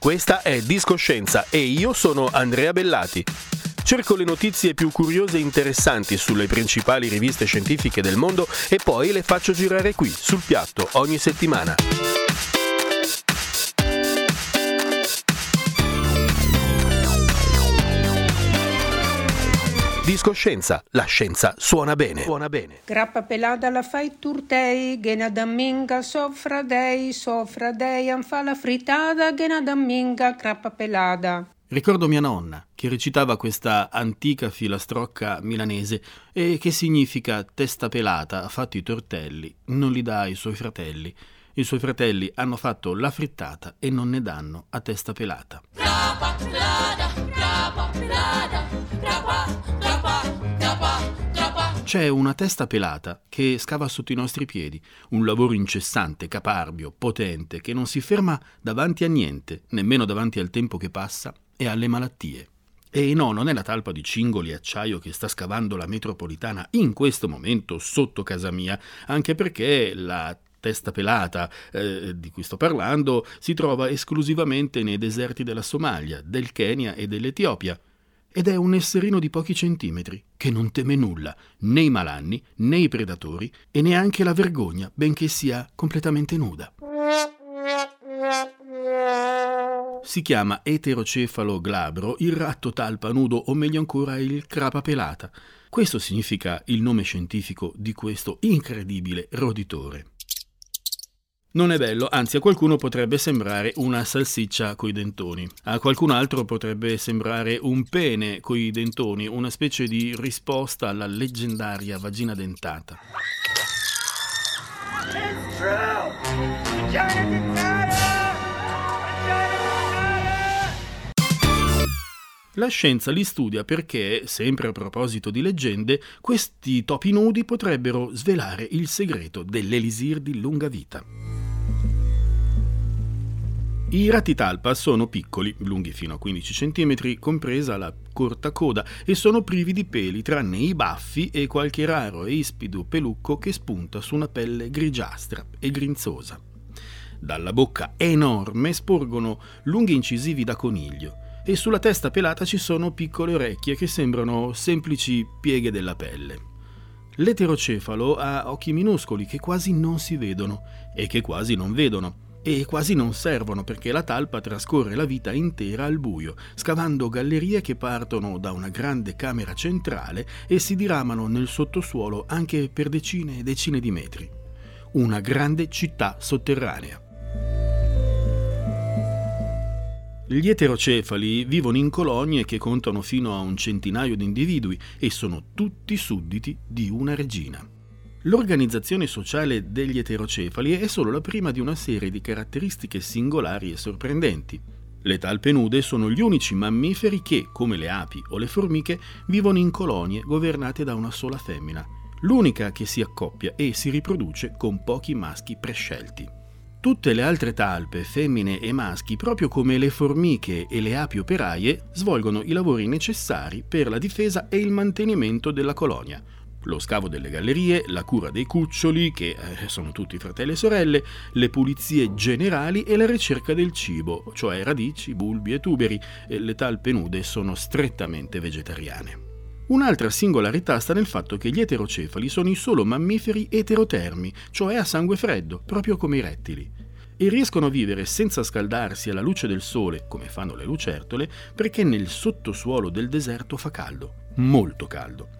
Questa è Discoscienza e io sono Andrea Bellati. Cerco le notizie più curiose e interessanti sulle principali riviste scientifiche del mondo e poi le faccio girare qui, sul piatto, ogni settimana. Discoscienza, la scienza suona bene. Suona bene. Grappa pelada la fai turtei, gena damminga sofra dei, sofra dei, an fa la frittata, gena damminga, grappa pelada. Ricordo mia nonna che recitava questa antica filastrocca milanese e che significa testa pelata, ha fatto i tortelli, non li dà ai suoi fratelli. I suoi fratelli hanno fatto la frittata e non ne danno a testa pelata. Grappa pelata, grappa pelata, c'è una testa pelata che scava sotto i nostri piedi, un lavoro incessante, caparbio, potente, che non si ferma davanti a niente, nemmeno davanti al tempo che passa e alle malattie. E no, non è la talpa di cingoli e acciaio che sta scavando la metropolitana in questo momento sotto casa mia, anche perché la testa pelata eh, di cui sto parlando si trova esclusivamente nei deserti della Somalia, del Kenya e dell'Etiopia ed è un esserino di pochi centimetri che non teme nulla, né i malanni, né i predatori e neanche la vergogna, benché sia completamente nuda. Si chiama eterocefalo glabro, il ratto talpa nudo o meglio ancora il crapa pelata. Questo significa il nome scientifico di questo incredibile roditore. Non è bello, anzi a qualcuno potrebbe sembrare una salsiccia coi dentoni, a qualcun altro potrebbe sembrare un pene coi dentoni, una specie di risposta alla leggendaria vagina dentata. La scienza li studia perché, sempre a proposito di leggende, questi topi nudi potrebbero svelare il segreto dell'elisir di lunga vita. I ratti talpa sono piccoli, lunghi fino a 15 cm, compresa la corta coda, e sono privi di peli tranne i baffi e qualche raro e ispido pelucco che spunta su una pelle grigiastra e grinzosa. Dalla bocca enorme sporgono lunghi incisivi da coniglio e sulla testa pelata ci sono piccole orecchie che sembrano semplici pieghe della pelle. L'eterocefalo ha occhi minuscoli che quasi non si vedono e che quasi non vedono e quasi non servono perché la talpa trascorre la vita intera al buio, scavando gallerie che partono da una grande camera centrale e si diramano nel sottosuolo anche per decine e decine di metri. Una grande città sotterranea. Gli eterocefali vivono in colonie che contano fino a un centinaio di individui e sono tutti sudditi di una regina. L'organizzazione sociale degli eterocefali è solo la prima di una serie di caratteristiche singolari e sorprendenti. Le talpe nude sono gli unici mammiferi che, come le api o le formiche, vivono in colonie governate da una sola femmina, l'unica che si accoppia e si riproduce con pochi maschi prescelti. Tutte le altre talpe, femmine e maschi, proprio come le formiche e le api operaie, svolgono i lavori necessari per la difesa e il mantenimento della colonia, lo scavo delle gallerie, la cura dei cuccioli, che eh, sono tutti fratelli e sorelle, le pulizie generali e la ricerca del cibo, cioè radici, bulbi e tuberi, le talpe nude sono strettamente vegetariane. Un'altra singolarità sta nel fatto che gli eterocefali sono i solo mammiferi eterotermi, cioè a sangue freddo, proprio come i rettili. E riescono a vivere senza scaldarsi alla luce del sole, come fanno le lucertole, perché nel sottosuolo del deserto fa caldo, molto caldo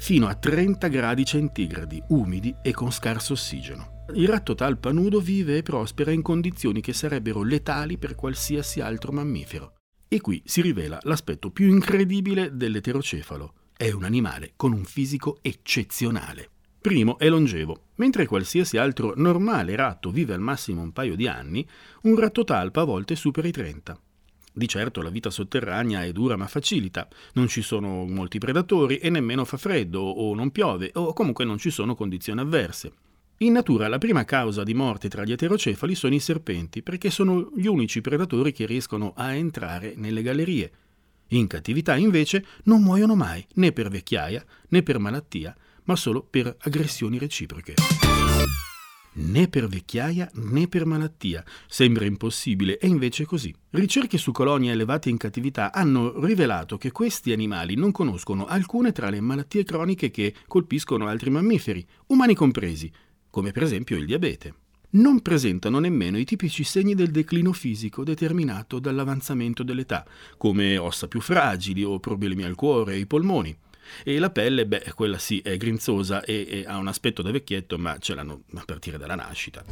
fino a 30 gradi centigradi, umidi e con scarso ossigeno. Il ratto talpa nudo vive e prospera in condizioni che sarebbero letali per qualsiasi altro mammifero. E qui si rivela l'aspetto più incredibile dell'eterocefalo. È un animale con un fisico eccezionale. Primo, è longevo. Mentre qualsiasi altro normale ratto vive al massimo un paio di anni, un ratto talpa a volte supera i 30. Di certo la vita sotterranea è dura ma facilita, non ci sono molti predatori e nemmeno fa freddo o non piove o comunque non ci sono condizioni avverse. In natura la prima causa di morte tra gli eterocefali sono i serpenti, perché sono gli unici predatori che riescono a entrare nelle gallerie. In cattività invece non muoiono mai, né per vecchiaia, né per malattia, ma solo per aggressioni reciproche né per vecchiaia né per malattia. Sembra impossibile, e invece è così. Ricerche su colonie elevate in cattività hanno rivelato che questi animali non conoscono alcune tra le malattie croniche che colpiscono altri mammiferi, umani compresi, come per esempio il diabete. Non presentano nemmeno i tipici segni del declino fisico determinato dall'avanzamento dell'età, come ossa più fragili o problemi al cuore e ai polmoni. E la pelle, beh, quella sì, è grinzosa e, e ha un aspetto da vecchietto, ma ce l'hanno a partire dalla nascita.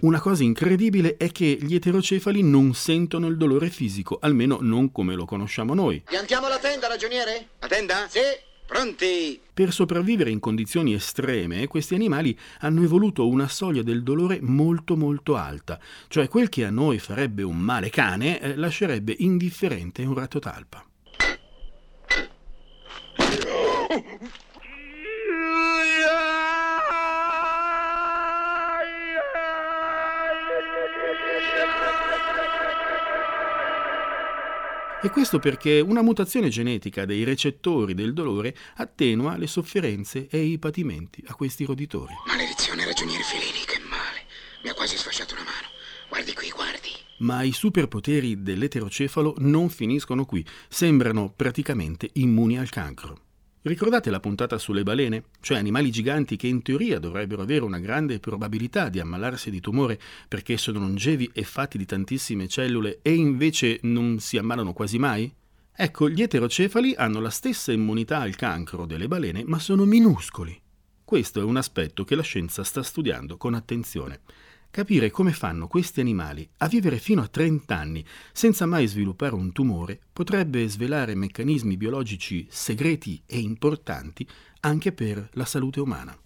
Una cosa incredibile è che gli eterocefali non sentono il dolore fisico, almeno non come lo conosciamo noi. Piantiamo la tenda, ragioniere? La tenda? Sì. Pronti? Per sopravvivere in condizioni estreme, questi animali hanno evoluto una soglia del dolore molto molto alta, cioè quel che a noi farebbe un male cane eh, lascerebbe indifferente un ratto talpa. E questo perché una mutazione genetica dei recettori del dolore attenua le sofferenze e i patimenti a questi roditori. Maledizione, ragioniere Felini, che male. Mi ha quasi sfasciato una mano. Guardi qui, guardi. Ma i superpoteri dell'eterocefalo non finiscono qui, sembrano praticamente immuni al cancro. Ricordate la puntata sulle balene? Cioè animali giganti che in teoria dovrebbero avere una grande probabilità di ammalarsi di tumore perché sono longevi e fatti di tantissime cellule e invece non si ammalano quasi mai? Ecco, gli eterocefali hanno la stessa immunità al cancro delle balene, ma sono minuscoli. Questo è un aspetto che la scienza sta studiando con attenzione. Capire come fanno questi animali a vivere fino a 30 anni senza mai sviluppare un tumore potrebbe svelare meccanismi biologici segreti e importanti anche per la salute umana.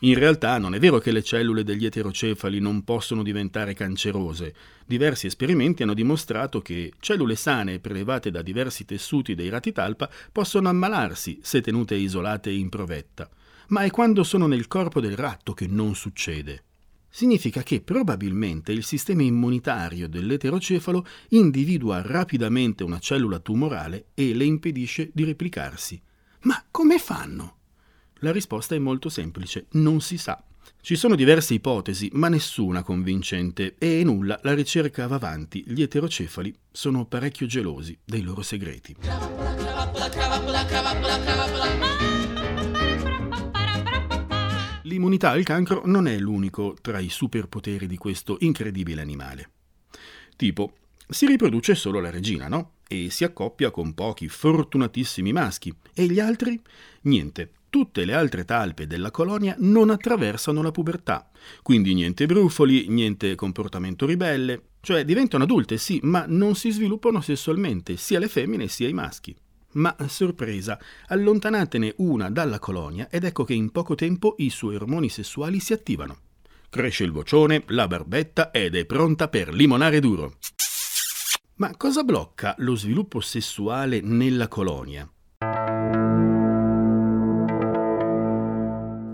In realtà non è vero che le cellule degli eterocefali non possono diventare cancerose. Diversi esperimenti hanno dimostrato che cellule sane prelevate da diversi tessuti dei rati talpa possono ammalarsi se tenute isolate in provetta. Ma è quando sono nel corpo del ratto che non succede significa che probabilmente il sistema immunitario dell'eterocefalo individua rapidamente una cellula tumorale e le impedisce di replicarsi. Ma come fanno? La risposta è molto semplice, non si sa. Ci sono diverse ipotesi, ma nessuna convincente e nulla la ricerca va avanti. Gli eterocefali sono parecchio gelosi dei loro segreti. L'immunità al cancro non è l'unico tra i superpoteri di questo incredibile animale. Tipo, si riproduce solo la regina, no? E si accoppia con pochi fortunatissimi maschi. E gli altri? Niente. Tutte le altre talpe della colonia non attraversano la pubertà. Quindi niente brufoli, niente comportamento ribelle. Cioè diventano adulte, sì, ma non si sviluppano sessualmente, sia le femmine sia i maschi. Ma sorpresa, allontanatene una dalla colonia ed ecco che in poco tempo i suoi ormoni sessuali si attivano. Cresce il vocione, la barbetta ed è pronta per limonare duro. Ma cosa blocca lo sviluppo sessuale nella colonia?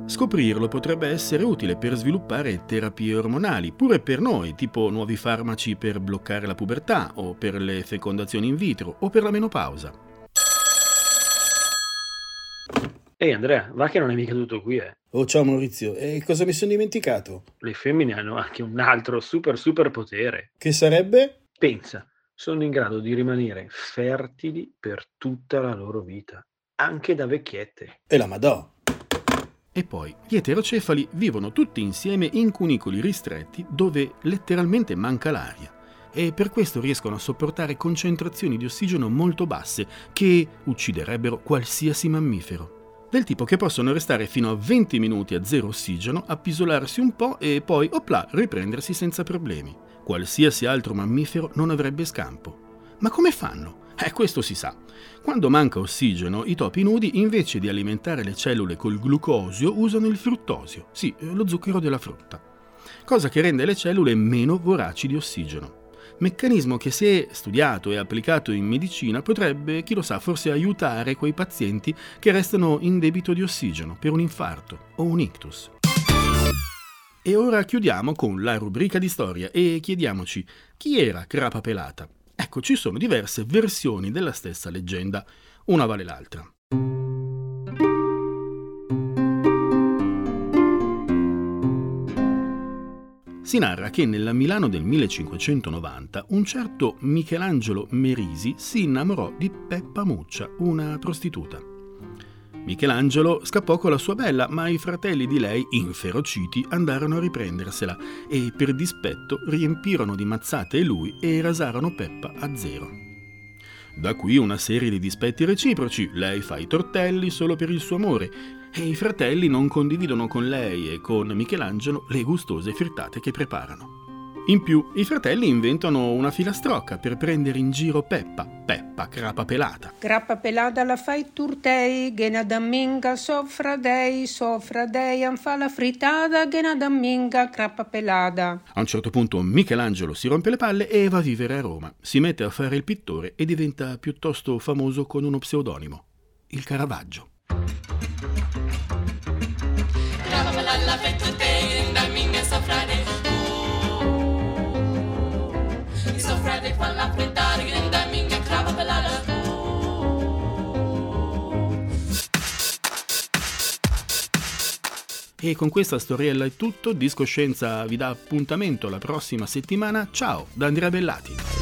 Scoprirlo potrebbe essere utile per sviluppare terapie ormonali, pure per noi, tipo nuovi farmaci per bloccare la pubertà, o per le fecondazioni in vitro, o per la menopausa. Ehi Andrea, va che non è mica tutto qui, eh. Oh ciao Maurizio, e cosa mi sono dimenticato? Le femmine hanno anche un altro super super potere. Che sarebbe? Pensa, sono in grado di rimanere fertili per tutta la loro vita, anche da vecchiette. E la madò. E poi gli eterocefali vivono tutti insieme in cunicoli ristretti dove letteralmente manca l'aria e per questo riescono a sopportare concentrazioni di ossigeno molto basse che ucciderebbero qualsiasi mammifero del tipo che possono restare fino a 20 minuti a zero ossigeno, appisolarsi un po' e poi, opla, riprendersi senza problemi. Qualsiasi altro mammifero non avrebbe scampo. Ma come fanno? Eh, questo si sa. Quando manca ossigeno, i topi nudi, invece di alimentare le cellule col glucosio, usano il fruttosio, sì, lo zucchero della frutta, cosa che rende le cellule meno voraci di ossigeno. Meccanismo che se studiato e applicato in medicina potrebbe, chi lo sa, forse aiutare quei pazienti che restano in debito di ossigeno per un infarto o un ictus. E ora chiudiamo con la rubrica di storia e chiediamoci chi era Crapa Pelata. Ecco, ci sono diverse versioni della stessa leggenda, una vale l'altra. Si narra che nella Milano del 1590 un certo Michelangelo Merisi si innamorò di Peppa Muccia, una prostituta. Michelangelo scappò con la sua bella, ma i fratelli di lei, inferociti, andarono a riprendersela e per dispetto riempirono di mazzate lui e rasarono Peppa a zero. Da qui una serie di dispetti reciproci, lei fa i tortelli solo per il suo amore e i fratelli non condividono con lei e con Michelangelo le gustose frittate che preparano. In più, i fratelli inventano una filastrocca per prendere in giro Peppa, Peppa crapa pelata. Crapa pelata la fai turtei, gena damminga soffra dei, soffra dei, anfa la frittata, gena damminga crapa pelata. A un certo punto Michelangelo si rompe le palle e va a vivere a Roma. Si mette a fare il pittore e diventa piuttosto famoso con uno pseudonimo, il Caravaggio. Crapa pelata fai turtei, damminga soffra dei. Freddy falla frittare grande minga crava pelata E con questa storiella è tutto, Discoscienza vi dà appuntamento la prossima settimana. Ciao da Andrea Bellati.